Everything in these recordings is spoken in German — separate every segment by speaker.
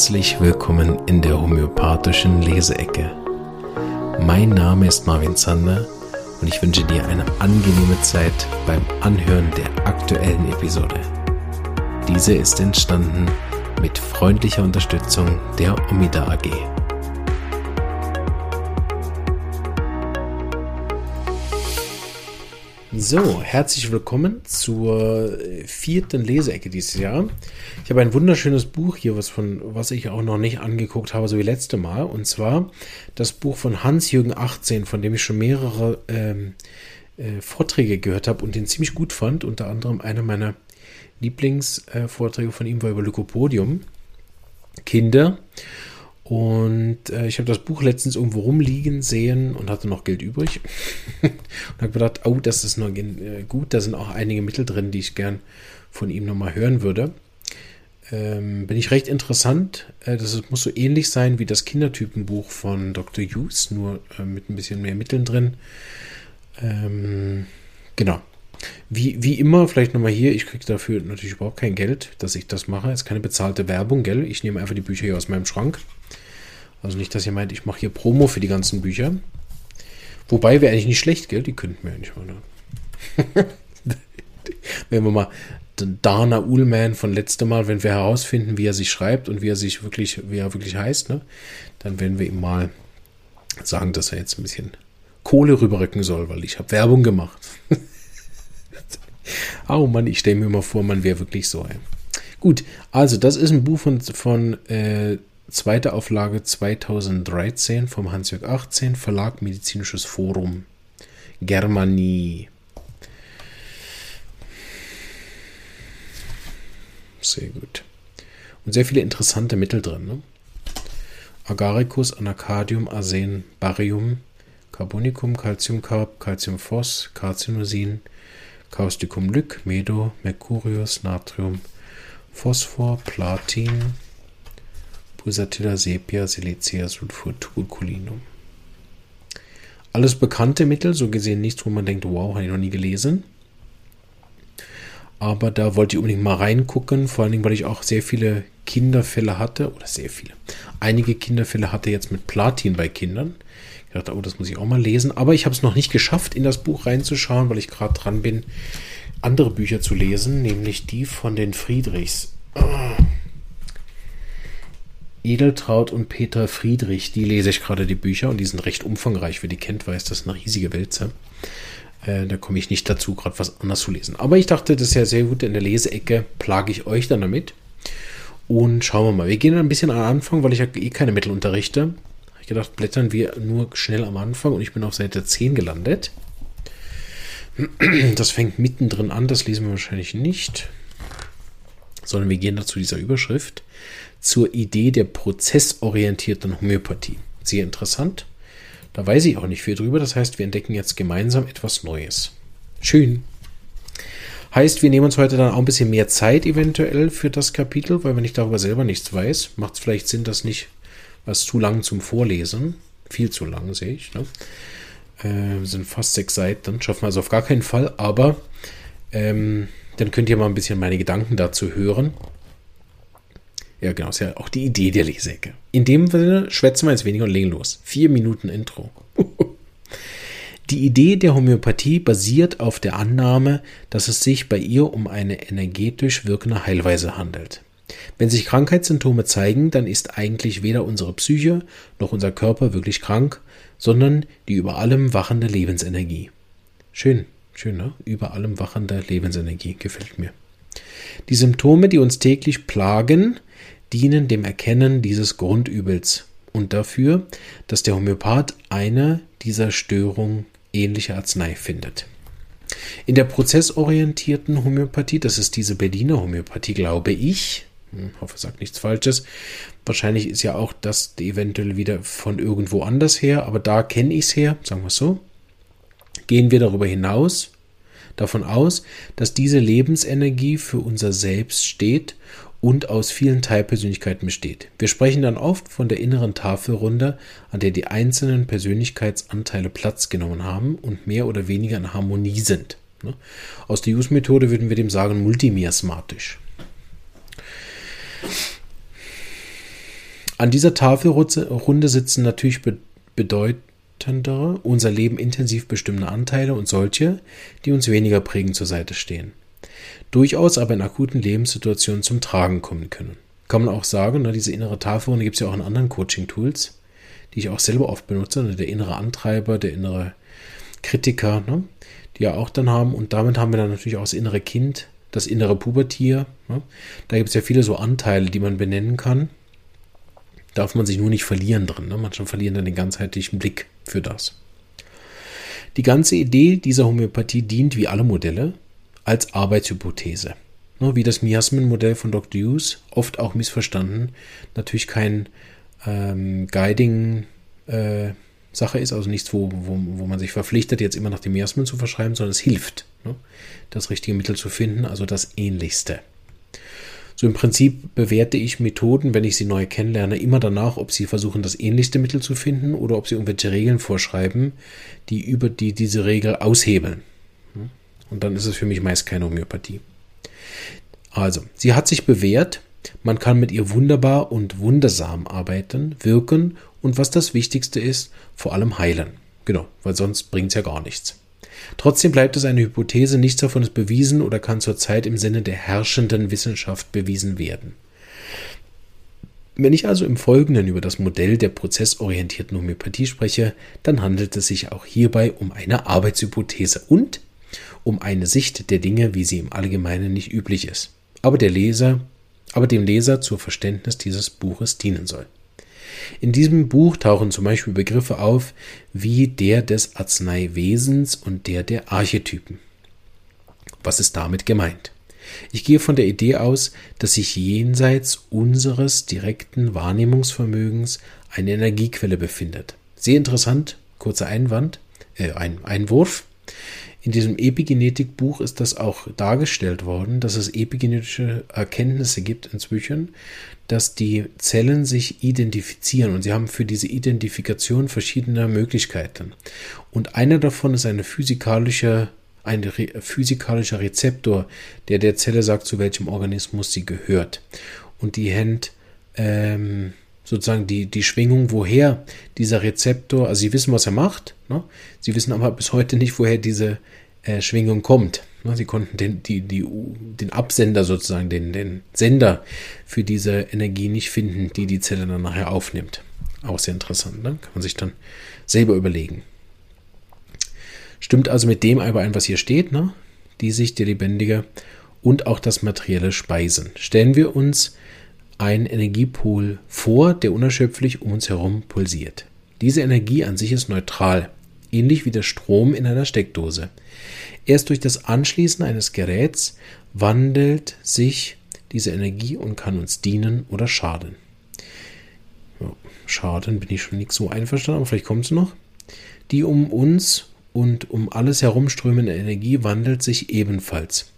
Speaker 1: Herzlich willkommen in der homöopathischen Leseecke. Mein Name ist Marvin Zander und ich wünsche dir eine angenehme Zeit beim Anhören der aktuellen Episode. Diese ist entstanden mit freundlicher Unterstützung der Omida AG. So, herzlich willkommen zur vierten Leseecke dieses Jahr. Ich habe ein wunderschönes Buch hier, was, von, was ich auch noch nicht angeguckt habe, so wie letzte Mal. Und zwar das Buch von Hans-Jürgen 18, von dem ich schon mehrere ähm, äh, Vorträge gehört habe und den ziemlich gut fand. Unter anderem einer meiner Lieblingsvorträge äh, von ihm war über Lykopodium. Kinder. Und äh, ich habe das Buch letztens irgendwo rumliegen sehen und hatte noch Geld übrig. und habe gedacht, oh, das ist noch äh, gut. Da sind auch einige Mittel drin, die ich gern von ihm nochmal hören würde. Ähm, bin ich recht interessant. Äh, das muss so ähnlich sein wie das Kindertypenbuch von Dr. Hughes, nur äh, mit ein bisschen mehr Mitteln drin. Ähm, genau. Wie, wie immer, vielleicht nochmal hier, ich kriege dafür natürlich überhaupt kein Geld, dass ich das mache. Es ist keine bezahlte Werbung, gell? Ich nehme einfach die Bücher hier aus meinem Schrank. Also nicht, dass ihr meint, ich mache hier Promo für die ganzen Bücher. Wobei wäre eigentlich nicht schlecht, gell? Die könnten wir eigentlich mal. Ne? wenn wir mal Dana Ullman von letztem Mal, wenn wir herausfinden, wie er sich schreibt und wie er sich wirklich, wie er wirklich heißt, ne? dann werden wir ihm mal sagen, dass er jetzt ein bisschen Kohle rüberrücken soll, weil ich habe Werbung gemacht. oh Mann, ich stelle mir immer vor, man wäre wirklich so. Ey. Gut, also das ist ein Buch von, von äh, Zweite Auflage 2013 vom Hans-Jörg 18, Verlag Medizinisches Forum, Germanie. Sehr gut. Und sehr viele interessante Mittel drin. Ne? Agaricus, Anacadium, Arsen, Barium, Carbonicum, Calciumcarb, Calciumphos, Carcinosin, Causticum Lyc, Medo, Mercurius, Natrium, Phosphor, Platin, Pulsatilla sepia, Silicea, Sulfur, Tuberculinum. Alles bekannte Mittel, so gesehen nichts, wo man denkt, wow, habe ich noch nie gelesen. Aber da wollte ich unbedingt mal reingucken, vor allen Dingen, weil ich auch sehr viele Kinderfälle hatte, oder sehr viele, einige Kinderfälle hatte jetzt mit Platin bei Kindern. Ich dachte, oh, das muss ich auch mal lesen. Aber ich habe es noch nicht geschafft, in das Buch reinzuschauen, weil ich gerade dran bin, andere Bücher zu lesen, nämlich die von den Friedrichs. Oh. Edeltraut und Peter Friedrich, die lese ich gerade die Bücher und die sind recht umfangreich. Wer die kennt, weiß, das ist eine riesige Wälze. Äh, da komme ich nicht dazu, gerade was anderes zu lesen. Aber ich dachte, das ist ja sehr gut. In der Leseecke plage ich euch dann damit. Und schauen wir mal. Wir gehen ein bisschen am Anfang, weil ich ja eh keine Mittel unterrichte. Ich gedacht, blättern wir nur schnell am Anfang und ich bin auf Seite 10 gelandet. Das fängt mittendrin an, das lesen wir wahrscheinlich nicht. Sondern wir gehen dazu dieser Überschrift zur Idee der prozessorientierten Homöopathie. Sehr interessant. Da weiß ich auch nicht viel drüber. Das heißt, wir entdecken jetzt gemeinsam etwas Neues. Schön. Heißt, wir nehmen uns heute dann auch ein bisschen mehr Zeit eventuell für das Kapitel, weil wenn ich darüber selber nichts weiß, macht es vielleicht Sinn, das nicht was zu lang zum Vorlesen. Viel zu lang, sehe ich. Ne? Äh, sind fast sechs Seiten. Schaffen wir also auf gar keinen Fall. Aber ähm, dann könnt ihr mal ein bisschen meine Gedanken dazu hören. Ja, genau, ist ja auch die Idee der Leseecke. In dem Sinne schwätzen wir jetzt weniger und legen los. Vier Minuten Intro. die Idee der Homöopathie basiert auf der Annahme, dass es sich bei ihr um eine energetisch wirkende Heilweise handelt. Wenn sich Krankheitssymptome zeigen, dann ist eigentlich weder unsere Psyche noch unser Körper wirklich krank, sondern die über allem wachende Lebensenergie. Schön, schön, ne? Über allem wachende Lebensenergie gefällt mir. Die Symptome, die uns täglich plagen, dienen dem Erkennen dieses Grundübels und dafür, dass der Homöopath eine dieser Störungen ähnliche Arznei findet. In der prozessorientierten Homöopathie, das ist diese Berliner Homöopathie, glaube ich, hm, hoffe, ich sage nichts Falsches. Wahrscheinlich ist ja auch das eventuell wieder von irgendwo anders her, aber da kenne ich es her, sagen wir es so. Gehen wir darüber hinaus, davon aus, dass diese Lebensenergie für unser Selbst steht und aus vielen Teilpersönlichkeiten besteht. Wir sprechen dann oft von der inneren Tafelrunde, an der die einzelnen Persönlichkeitsanteile Platz genommen haben und mehr oder weniger in Harmonie sind. Ne? Aus der Use-Methode würden wir dem sagen multimiasmatisch. An dieser Tafelrunde sitzen natürlich bedeutendere, unser Leben intensiv bestimmende Anteile und solche, die uns weniger prägend zur Seite stehen. Durchaus aber in akuten Lebenssituationen zum Tragen kommen können. Kann man auch sagen, ne, diese innere Tafelrunde gibt es ja auch in anderen Coaching-Tools, die ich auch selber oft benutze. Ne, der innere Antreiber, der innere Kritiker, ne, die ja auch dann haben. Und damit haben wir dann natürlich auch das innere Kind, das innere Pubertier. Da gibt es ja viele so Anteile, die man benennen kann darf man sich nur nicht verlieren drin. Ne? Manche verlieren dann den ganzheitlichen Blick für das. Die ganze Idee dieser Homöopathie dient wie alle Modelle als Arbeitshypothese. Ne? Wie das Miasmen-Modell von Dr. Hughes, oft auch missverstanden, natürlich kein ähm, Guiding äh, Sache ist, also nichts, wo, wo, wo man sich verpflichtet, jetzt immer nach dem Miasmen zu verschreiben, sondern es hilft, ne? das richtige Mittel zu finden, also das Ähnlichste. So im Prinzip bewerte ich Methoden, wenn ich sie neu kennenlerne, immer danach, ob sie versuchen, das ähnlichste Mittel zu finden oder ob sie irgendwelche Regeln vorschreiben, die über die diese Regel aushebeln. Und dann ist es für mich meist keine Homöopathie. Also, sie hat sich bewährt, man kann mit ihr wunderbar und wundersam arbeiten, wirken und was das Wichtigste ist, vor allem heilen. Genau, weil sonst bringt es ja gar nichts. Trotzdem bleibt es eine Hypothese, nichts davon ist bewiesen oder kann zurzeit im Sinne der herrschenden Wissenschaft bewiesen werden. Wenn ich also im Folgenden über das Modell der prozessorientierten Homöopathie spreche, dann handelt es sich auch hierbei um eine Arbeitshypothese und um eine Sicht der Dinge, wie sie im Allgemeinen nicht üblich ist, aber der Leser, aber dem Leser zur Verständnis dieses Buches dienen soll. In diesem Buch tauchen zum Beispiel Begriffe auf wie der des Arzneiwesens und der der Archetypen. Was ist damit gemeint? Ich gehe von der Idee aus, dass sich jenseits unseres direkten Wahrnehmungsvermögens eine Energiequelle befindet. Sehr interessant, kurzer Einwand, äh, ein Einwurf. In diesem Epigenetikbuch ist das auch dargestellt worden, dass es epigenetische Erkenntnisse gibt inzwischen, dass die Zellen sich identifizieren und sie haben für diese Identifikation verschiedene Möglichkeiten. Und einer davon ist eine physikalische ein physikalischer Rezeptor, der der Zelle sagt, zu welchem Organismus sie gehört. Und die hängt ähm, sozusagen die, die Schwingung, woher dieser Rezeptor, also sie wissen, was er macht, ne? sie wissen aber bis heute nicht, woher diese äh, Schwingung kommt. Ne? Sie konnten den, die, die, den Absender sozusagen, den, den Sender für diese Energie nicht finden, die die Zelle dann nachher aufnimmt. Auch sehr interessant, ne? kann man sich dann selber überlegen. Stimmt also mit dem überein, was hier steht, ne? die Sicht der Lebendige und auch das materielle Speisen. Stellen wir uns ein Energiepol vor, der unerschöpflich um uns herum pulsiert. Diese Energie an sich ist neutral, ähnlich wie der Strom in einer Steckdose. Erst durch das Anschließen eines Geräts wandelt sich diese Energie und kann uns dienen oder schaden. Schaden bin ich schon nicht so einverstanden, aber vielleicht kommt es noch. Die um uns und um alles herumströmende Energie wandelt sich ebenfalls.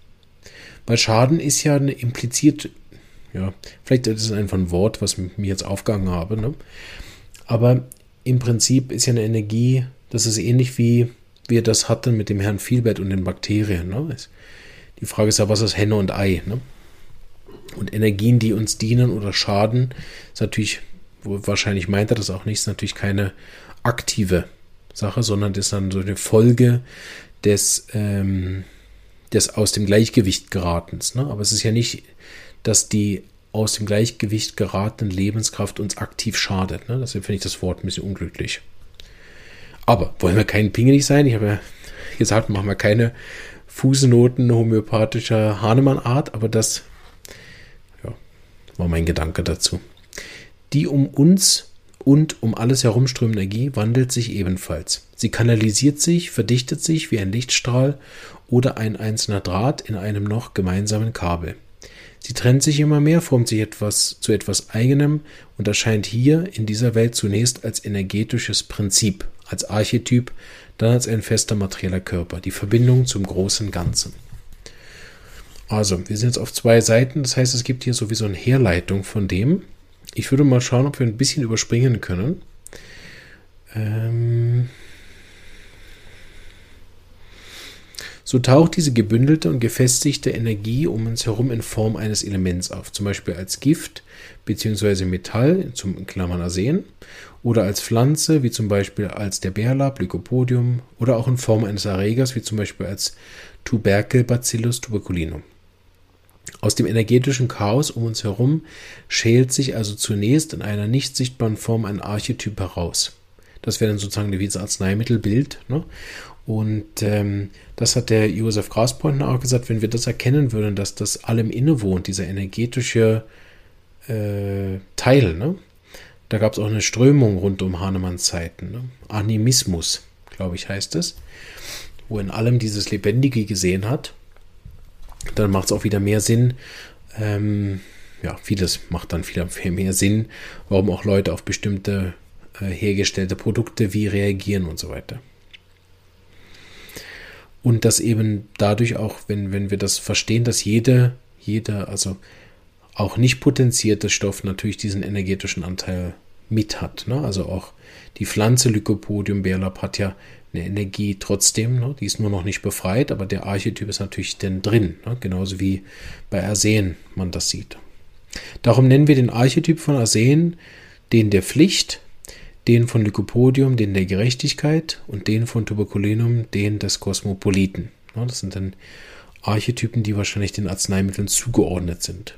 Speaker 1: Weil Schaden ist ja eine impliziert ja, vielleicht ist es einfach ein Wort, was mir jetzt aufgegangen habe. Ne? Aber im Prinzip ist ja eine Energie, das ist ähnlich wie wir das hatten mit dem Herrn Vielbert und den Bakterien. Ne? Die Frage ist ja, was ist Henne und Ei? Ne? Und Energien, die uns dienen oder schaden, ist natürlich, wahrscheinlich meint er das auch nicht, ist natürlich keine aktive Sache, sondern das ist dann so eine Folge des, ähm, des aus dem Gleichgewicht geratens. Ne? Aber es ist ja nicht dass die aus dem Gleichgewicht geratene Lebenskraft uns aktiv schadet. Ne? Deswegen finde ich das Wort ein bisschen unglücklich. Aber wollen wir kein pingelig sein? Ich habe ja gesagt, machen wir keine Fußnoten homöopathischer Hahnemann-Art, aber das ja, war mein Gedanke dazu. Die um uns und um alles herumströmende Energie wandelt sich ebenfalls. Sie kanalisiert sich, verdichtet sich wie ein Lichtstrahl oder ein einzelner Draht in einem noch gemeinsamen Kabel. Sie trennt sich immer mehr, formt sich etwas zu etwas eigenem und erscheint hier in dieser Welt zunächst als energetisches Prinzip, als Archetyp, dann als ein fester materieller Körper, die Verbindung zum großen Ganzen. Also, wir sind jetzt auf zwei Seiten, das heißt, es gibt hier sowieso eine Herleitung von dem. Ich würde mal schauen, ob wir ein bisschen überspringen können. Ähm So taucht diese gebündelte und gefestigte Energie um uns herum in Form eines Elements auf, zum Beispiel als Gift bzw. Metall, zum Klammern Arsen, oder als Pflanze, wie zum Beispiel als der Bärlab, Lycopodium, oder auch in Form eines Erregers, wie zum Beispiel als Tuberkelbacillus tuberculinum. Aus dem energetischen Chaos um uns herum schält sich also zunächst in einer nicht sichtbaren Form ein Archetyp heraus. Das wäre dann sozusagen wie das Arzneimittelbild. Ne? Und ähm, das hat der Josef Graspointner auch gesagt, wenn wir das erkennen würden, dass das allem innewohnt, dieser energetische äh, Teil. Ne? Da gab es auch eine Strömung rund um Hahnemanns Zeiten. Ne? Animismus, glaube ich, heißt es, wo in allem dieses Lebendige gesehen hat. Dann macht es auch wieder mehr Sinn. Ähm, ja, vieles macht dann viel, viel mehr Sinn, warum auch Leute auf bestimmte äh, hergestellte Produkte wie reagieren und so weiter. Und dass eben dadurch auch, wenn, wenn wir das verstehen, dass jede, jeder, also auch nicht potenzierte Stoff natürlich diesen energetischen Anteil mit hat. Ne? Also auch die Pflanze Lycopodium Bärlab hat ja eine Energie trotzdem, ne? die ist nur noch nicht befreit, aber der Archetyp ist natürlich denn drin, ne? genauso wie bei Arsen man das sieht. Darum nennen wir den Archetyp von Arsen den der Pflicht, den von Lycopodium, den der Gerechtigkeit und den von Tuberculinum, den des Kosmopoliten. Das sind dann Archetypen, die wahrscheinlich den Arzneimitteln zugeordnet sind.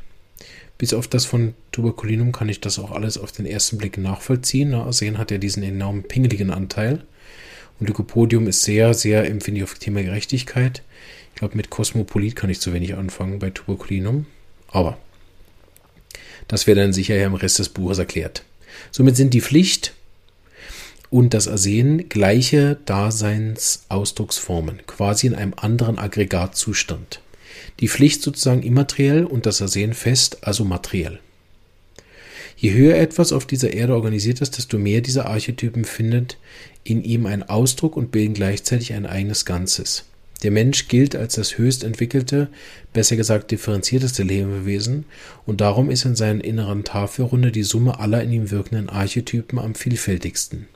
Speaker 1: Bis auf das von Tuberculinum kann ich das auch alles auf den ersten Blick nachvollziehen. Arsen hat ja diesen enormen pingeligen Anteil. Und Lycopodium ist sehr, sehr empfindlich auf das Thema Gerechtigkeit. Ich glaube, mit Kosmopolit kann ich zu wenig anfangen bei Tuberculinum. Aber das wäre dann sicher ja im Rest des Buches erklärt. Somit sind die Pflicht, und das Ersehen gleiche Daseinsausdrucksformen, quasi in einem anderen Aggregatzustand. Die Pflicht sozusagen immateriell und das Ersehen fest, also materiell. Je höher etwas auf dieser Erde organisiert ist, desto mehr dieser Archetypen findet in ihm einen Ausdruck und bilden gleichzeitig ein eigenes Ganzes. Der Mensch gilt als das höchst entwickelte, besser gesagt differenzierteste Lebewesen und darum ist in seiner inneren Tafelrunde die Summe aller in ihm wirkenden Archetypen am vielfältigsten.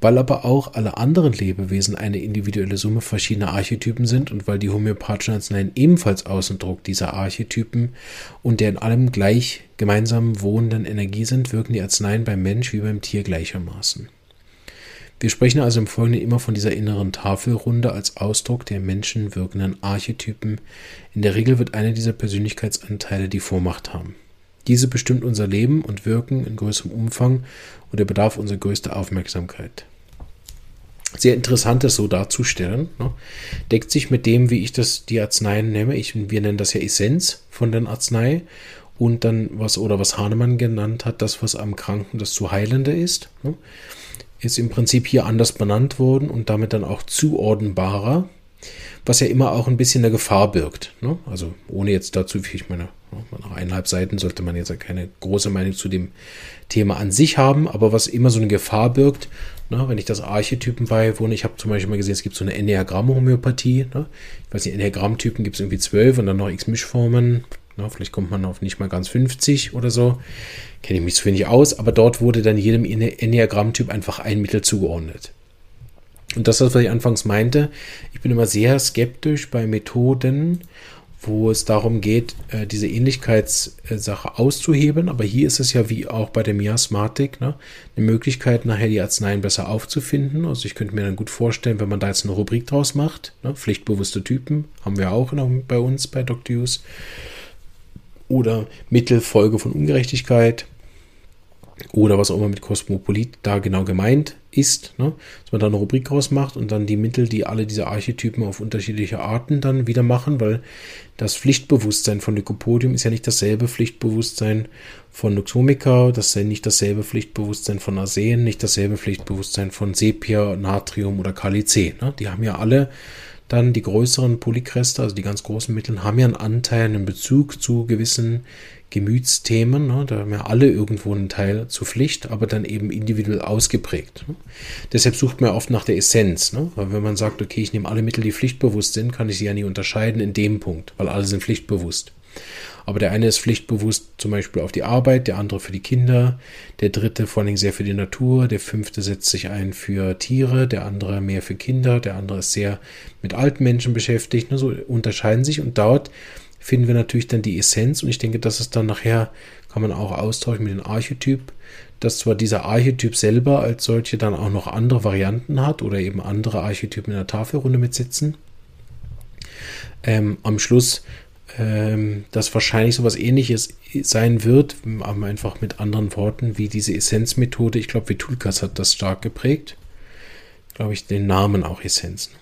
Speaker 1: Weil aber auch alle anderen Lebewesen eine individuelle Summe verschiedener Archetypen sind und weil die homöopathischen Arzneien ebenfalls Ausdruck dieser Archetypen und der in allem gleich gemeinsam wohnenden Energie sind, wirken die Arzneien beim Mensch wie beim Tier gleichermaßen. Wir sprechen also im Folgenden immer von dieser inneren Tafelrunde als Ausdruck der Menschen wirkenden Archetypen. In der Regel wird einer dieser Persönlichkeitsanteile die Vormacht haben. Diese bestimmt unser Leben und Wirken in größerem Umfang und der bedarf unserer größten Aufmerksamkeit sehr interessant, das so darzustellen. Ne? Deckt sich mit dem, wie ich das die Arzneien nenne. Ich, wir nennen das ja Essenz von den Arznei. Und dann was, oder was Hahnemann genannt hat, das, was am Kranken das zu Heilende ist, ne? ist im Prinzip hier anders benannt worden und damit dann auch zuordnenbarer, was ja immer auch ein bisschen eine Gefahr birgt. Ne? Also ohne jetzt dazu, ich meine, nach eineinhalb Seiten sollte man jetzt keine große Meinung zu dem Thema an sich haben, aber was immer so eine Gefahr birgt, Ne, wenn ich das Archetypen beiwohne, ich habe zum Beispiel mal gesehen, es gibt so eine Enneagramm-Homöopathie. Ne? Ich weiß nicht, Enneagramm-Typen gibt es irgendwie zwölf und dann noch x Mischformen. Ne? Vielleicht kommt man auf nicht mal ganz 50 oder so. Kenne ich mich zu wenig aus, aber dort wurde dann jedem Enneagramm-Typ einfach ein Mittel zugeordnet. Und das, was ich anfangs meinte, ich bin immer sehr skeptisch bei Methoden wo es darum geht, äh, diese Ähnlichkeitssache auszuheben. Aber hier ist es ja wie auch bei der Miasmatik ne, eine Möglichkeit, nachher die Arzneien besser aufzufinden. Also ich könnte mir dann gut vorstellen, wenn man da jetzt eine Rubrik draus macht, ne, pflichtbewusste Typen haben wir auch noch bei uns bei Dr. Hughes. Oder Mittelfolge von Ungerechtigkeit oder was auch immer mit Kosmopolit da genau gemeint ist, ne? dass man da eine Rubrik rausmacht und dann die Mittel, die alle diese Archetypen auf unterschiedliche Arten dann wieder machen, weil das Pflichtbewusstsein von Lycopodium ist ja nicht dasselbe Pflichtbewusstsein von Luxomica, das ist ja nicht dasselbe Pflichtbewusstsein von Arsen, nicht dasselbe Pflichtbewusstsein von Sepia, Natrium oder Kali C. Ne? Die haben ja alle dann die größeren Polykreste, also die ganz großen Mittel, haben ja einen Anteil, einen Bezug zu gewissen Gemütsthemen. Ne? Da haben ja alle irgendwo einen Teil zur Pflicht, aber dann eben individuell ausgeprägt. Ne? Deshalb sucht man oft nach der Essenz. Ne? Weil wenn man sagt, okay, ich nehme alle Mittel, die pflichtbewusst sind, kann ich sie ja nie unterscheiden in dem Punkt, weil alle sind pflichtbewusst. Aber der eine ist pflichtbewusst zum Beispiel auf die Arbeit, der andere für die Kinder, der dritte vor allem sehr für die Natur, der fünfte setzt sich ein für Tiere, der andere mehr für Kinder, der andere ist sehr mit alten Menschen beschäftigt. Ne, so unterscheiden sich und dort finden wir natürlich dann die Essenz und ich denke, dass es dann nachher kann man auch austauschen mit dem Archetyp, dass zwar dieser Archetyp selber als solche dann auch noch andere Varianten hat oder eben andere Archetypen in der Tafelrunde mitsitzen. Ähm, am Schluss ähm, das wahrscheinlich so was ähnliches sein wird, aber einfach mit anderen Worten, wie diese Essenzmethode. Ich glaube, Vitulkas hat das stark geprägt. Glaube ich, den Namen auch Essenzen.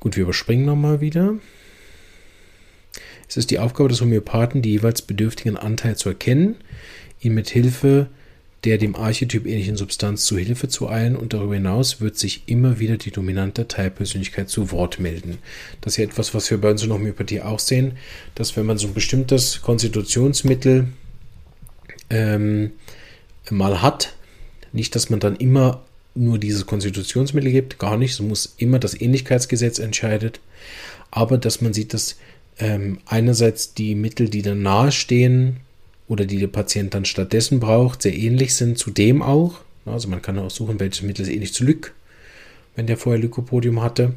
Speaker 1: Gut, wir überspringen nochmal wieder. Es ist die Aufgabe des Homöopathen, die jeweils bedürftigen Anteil zu erkennen, ihn mit Hilfe der dem Archetyp ähnlichen Substanz zu Hilfe zu eilen und darüber hinaus wird sich immer wieder die dominante Teilpersönlichkeit zu Wort melden. Das ist ja etwas, was wir bei uns in der Homöopathie auch sehen, dass wenn man so ein bestimmtes Konstitutionsmittel ähm, mal hat, nicht, dass man dann immer nur dieses Konstitutionsmittel gibt, gar nicht, so muss immer das Ähnlichkeitsgesetz entscheidet, aber dass man sieht, dass ähm, einerseits die Mittel, die dann nahestehen, oder die der Patient dann stattdessen braucht, sehr ähnlich sind zu dem auch. Also man kann auch suchen, welches Mittel ist ähnlich zu Lyk, wenn der vorher Lykopodium hatte.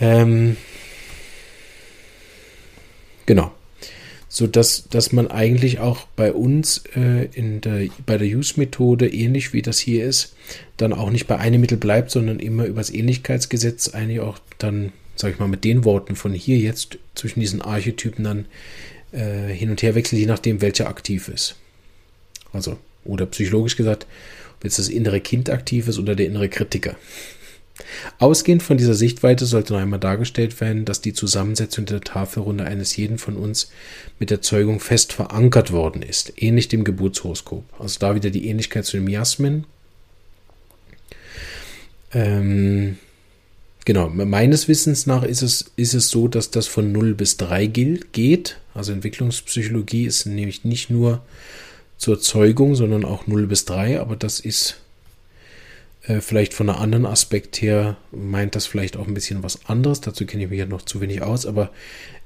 Speaker 1: Ähm, genau. So dass, dass man eigentlich auch bei uns äh, in der, bei der Use-Methode, ähnlich wie das hier ist, dann auch nicht bei einem Mittel bleibt, sondern immer über das Ähnlichkeitsgesetz eigentlich auch dann, sag ich mal, mit den Worten von hier jetzt zwischen diesen Archetypen dann äh, hin und her wechselt, je nachdem, welcher aktiv ist. Also, oder psychologisch gesagt, ob jetzt das innere Kind aktiv ist oder der innere Kritiker. Ausgehend von dieser Sichtweite sollte noch einmal dargestellt werden, dass die Zusammensetzung der Tafelrunde eines jeden von uns mit der Zeugung fest verankert worden ist, ähnlich dem Geburtshoroskop. Also da wieder die Ähnlichkeit zu dem Jasmin. Ähm, Genau, meines Wissens nach ist es, ist es so, dass das von 0 bis 3 gilt, geht. Also Entwicklungspsychologie ist nämlich nicht nur zur Zeugung, sondern auch 0 bis 3, aber das ist äh, vielleicht von einem anderen Aspekt her, meint das vielleicht auch ein bisschen was anderes. Dazu kenne ich mich ja noch zu wenig aus, aber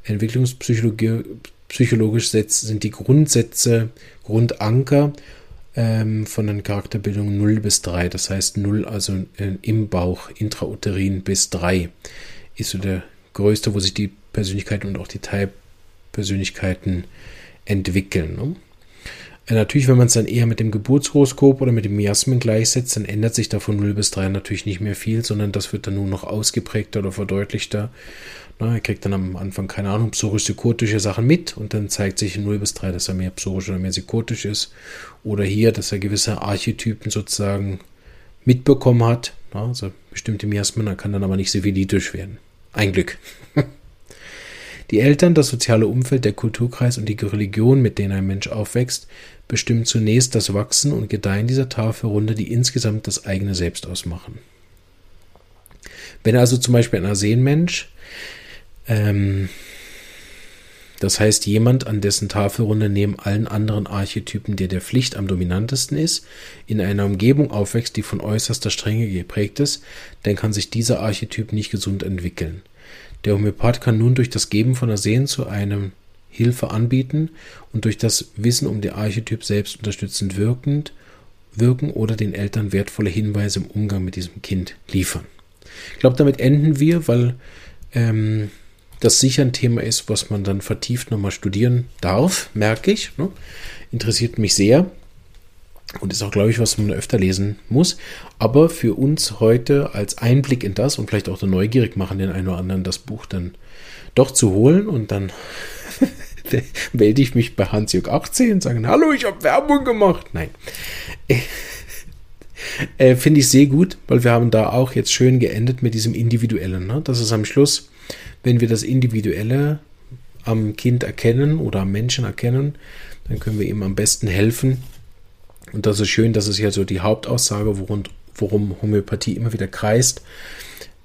Speaker 1: Entwicklungspsychologie psychologisch sind die Grundsätze, Grundanker ähm, von den Charakterbildungen 0 bis 3. Das heißt 0 also äh, im Bauch, intrauterin bis 3 ist so der größte, wo sich die Persönlichkeiten und auch die Teilpersönlichkeiten entwickeln. Ne? Äh, natürlich, wenn man es dann eher mit dem Geburtshoroskop oder mit dem Miasmen gleichsetzt, dann ändert sich da von 0 bis 3 natürlich nicht mehr viel, sondern das wird dann nur noch ausgeprägter oder verdeutlichter. Na, er kriegt dann am Anfang, keine Ahnung, psorisch-psychotische Sachen mit und dann zeigt sich in 0 bis 3, dass er mehr psorisch oder mehr psychotisch ist. Oder hier, dass er gewisse Archetypen sozusagen mitbekommen hat. Na, also bestimmte Miasmen, er kann dann aber nicht sivilitisch werden. Ein Glück. Die Eltern, das soziale Umfeld, der Kulturkreis und die Religion, mit denen ein Mensch aufwächst, bestimmen zunächst das Wachsen und Gedeihen dieser Tafelrunde, die insgesamt das eigene Selbst ausmachen. Wenn also zum Beispiel ein Arsenmensch ähm, das heißt, jemand, an dessen Tafelrunde neben allen anderen Archetypen der der Pflicht am dominantesten ist, in einer Umgebung aufwächst, die von äußerster Strenge geprägt ist, dann kann sich dieser Archetyp nicht gesund entwickeln. Der Homöopath kann nun durch das Geben von Arsen zu einem Hilfe anbieten und durch das Wissen um den Archetyp selbst unterstützend wirkend wirken oder den Eltern wertvolle Hinweise im Umgang mit diesem Kind liefern. Ich glaube, damit enden wir, weil ähm, das sicher ein Thema ist, was man dann vertieft nochmal studieren darf, merke ich. Ne? Interessiert mich sehr und ist auch, glaube ich, was man öfter lesen muss. Aber für uns heute als Einblick in das und vielleicht auch der neugierig machen, den einen oder anderen das Buch dann doch zu holen und dann melde ich mich bei Hans-Jörg 18 und sage, hallo, ich habe Werbung gemacht. Nein. Äh, Finde ich sehr gut, weil wir haben da auch jetzt schön geendet mit diesem Individuellen. Ne? Das ist am Schluss wenn wir das Individuelle am Kind erkennen oder am Menschen erkennen, dann können wir ihm am besten helfen. Und das ist schön, das ist ja so die Hauptaussage, worum, worum Homöopathie immer wieder kreist.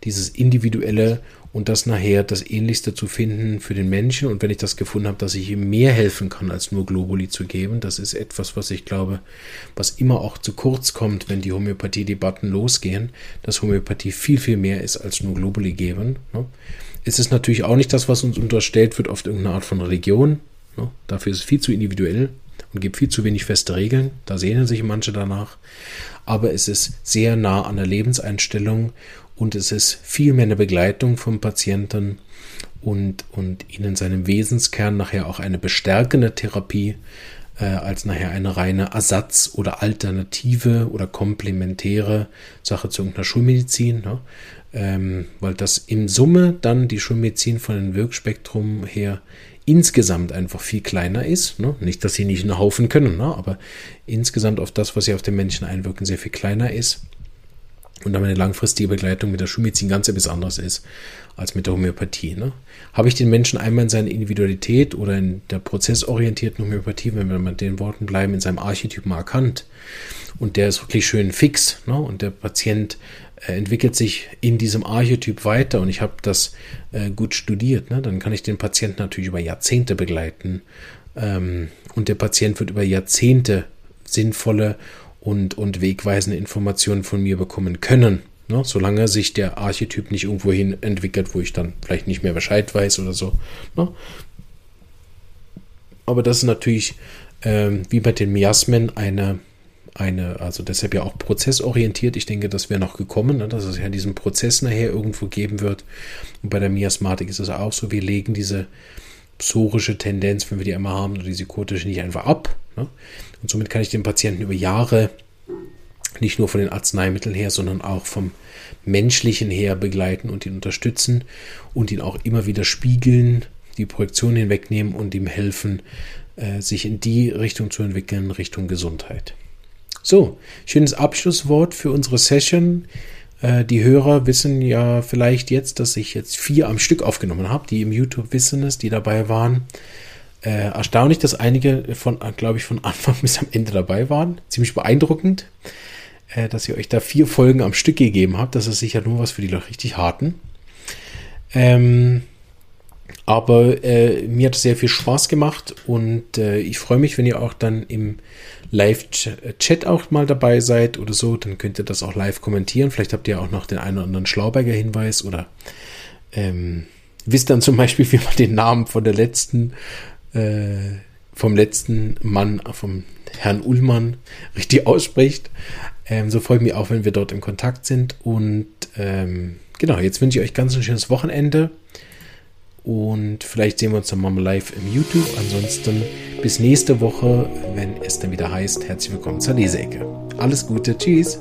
Speaker 1: dieses individuelle und das nachher das Ähnlichste zu finden für den Menschen. Und wenn ich das gefunden habe, dass ich ihm mehr helfen kann, als nur Globuli zu geben, das ist etwas, was ich glaube, was immer auch zu kurz kommt, wenn die Homöopathie-Debatten losgehen, dass Homöopathie viel, viel mehr ist als nur Globuli geben. Ne? Es ist natürlich auch nicht das, was uns unterstellt wird, oft irgendeine Art von Religion. Ne? Dafür ist es viel zu individuell und gibt viel zu wenig feste Regeln. Da sehnen sich manche danach. Aber es ist sehr nah an der Lebenseinstellung und es ist viel mehr eine Begleitung vom Patienten und, und ihnen seinem Wesenskern nachher auch eine bestärkende Therapie äh, als nachher eine reine Ersatz- oder alternative oder komplementäre Sache zu irgendeiner Schulmedizin. Ne? Ähm, weil das in Summe dann die Schulmedizin von dem Wirkspektrum her insgesamt einfach viel kleiner ist. Ne? Nicht, dass sie nicht einen Haufen können, ne? aber insgesamt auf das, was sie auf den Menschen einwirken, sehr viel kleiner ist und dann eine langfristige Begleitung mit der Schulmedizin ganz etwas anderes ist als mit der Homöopathie. Ne? Habe ich den Menschen einmal in seiner Individualität oder in der prozessorientierten Homöopathie, wenn wir mit den Worten bleiben, in seinem Archetypen erkannt und der ist wirklich schön fix ne? und der Patient äh, entwickelt sich in diesem Archetyp weiter und ich habe das äh, gut studiert, ne? dann kann ich den Patienten natürlich über Jahrzehnte begleiten ähm, und der Patient wird über Jahrzehnte sinnvolle und, und wegweisende Informationen von mir bekommen können. Ne? Solange sich der Archetyp nicht irgendwo hin entwickelt, wo ich dann vielleicht nicht mehr Bescheid weiß oder so. Ne? Aber das ist natürlich ähm, wie bei den Miasmen eine, eine, also deshalb ja auch prozessorientiert. Ich denke, das wäre noch gekommen, ne? dass es ja diesen Prozess nachher irgendwo geben wird. Und bei der Miasmatik ist es auch so, wir legen diese psorische Tendenz, wenn wir die einmal haben, oder die psychotische nicht einfach ab. Ne? Und somit kann ich den Patienten über Jahre nicht nur von den Arzneimitteln her, sondern auch vom menschlichen her begleiten und ihn unterstützen und ihn auch immer wieder spiegeln, die Projektion hinwegnehmen und ihm helfen, äh, sich in die Richtung zu entwickeln, Richtung Gesundheit. So, schönes Abschlusswort für unsere Session. Äh, die Hörer wissen ja vielleicht jetzt, dass ich jetzt vier am Stück aufgenommen habe. Die im YouTube wissen es, die dabei waren. Äh, erstaunlich, dass einige von, glaube ich, von Anfang bis am Ende dabei waren. Ziemlich beeindruckend, äh, dass ihr euch da vier Folgen am Stück gegeben habt. Das ist sicher nur was für die Leute richtig harten. Ähm, aber äh, mir hat es sehr viel Spaß gemacht und äh, ich freue mich, wenn ihr auch dann im Live-Chat auch mal dabei seid oder so. Dann könnt ihr das auch live kommentieren. Vielleicht habt ihr auch noch den einen oder anderen Schlauberger Hinweis oder ähm, wisst dann zum Beispiel, wie man den Namen von der letzten, äh, vom letzten Mann, vom Herrn Ullmann richtig ausspricht. Ähm, so freue ich mich auch, wenn wir dort in Kontakt sind. Und ähm, genau, jetzt wünsche ich euch ganz ein schönes Wochenende. Und vielleicht sehen wir uns dann mal live im YouTube. Ansonsten bis nächste Woche, wenn es dann wieder heißt, herzlich willkommen zur Leseecke. Alles Gute, tschüss.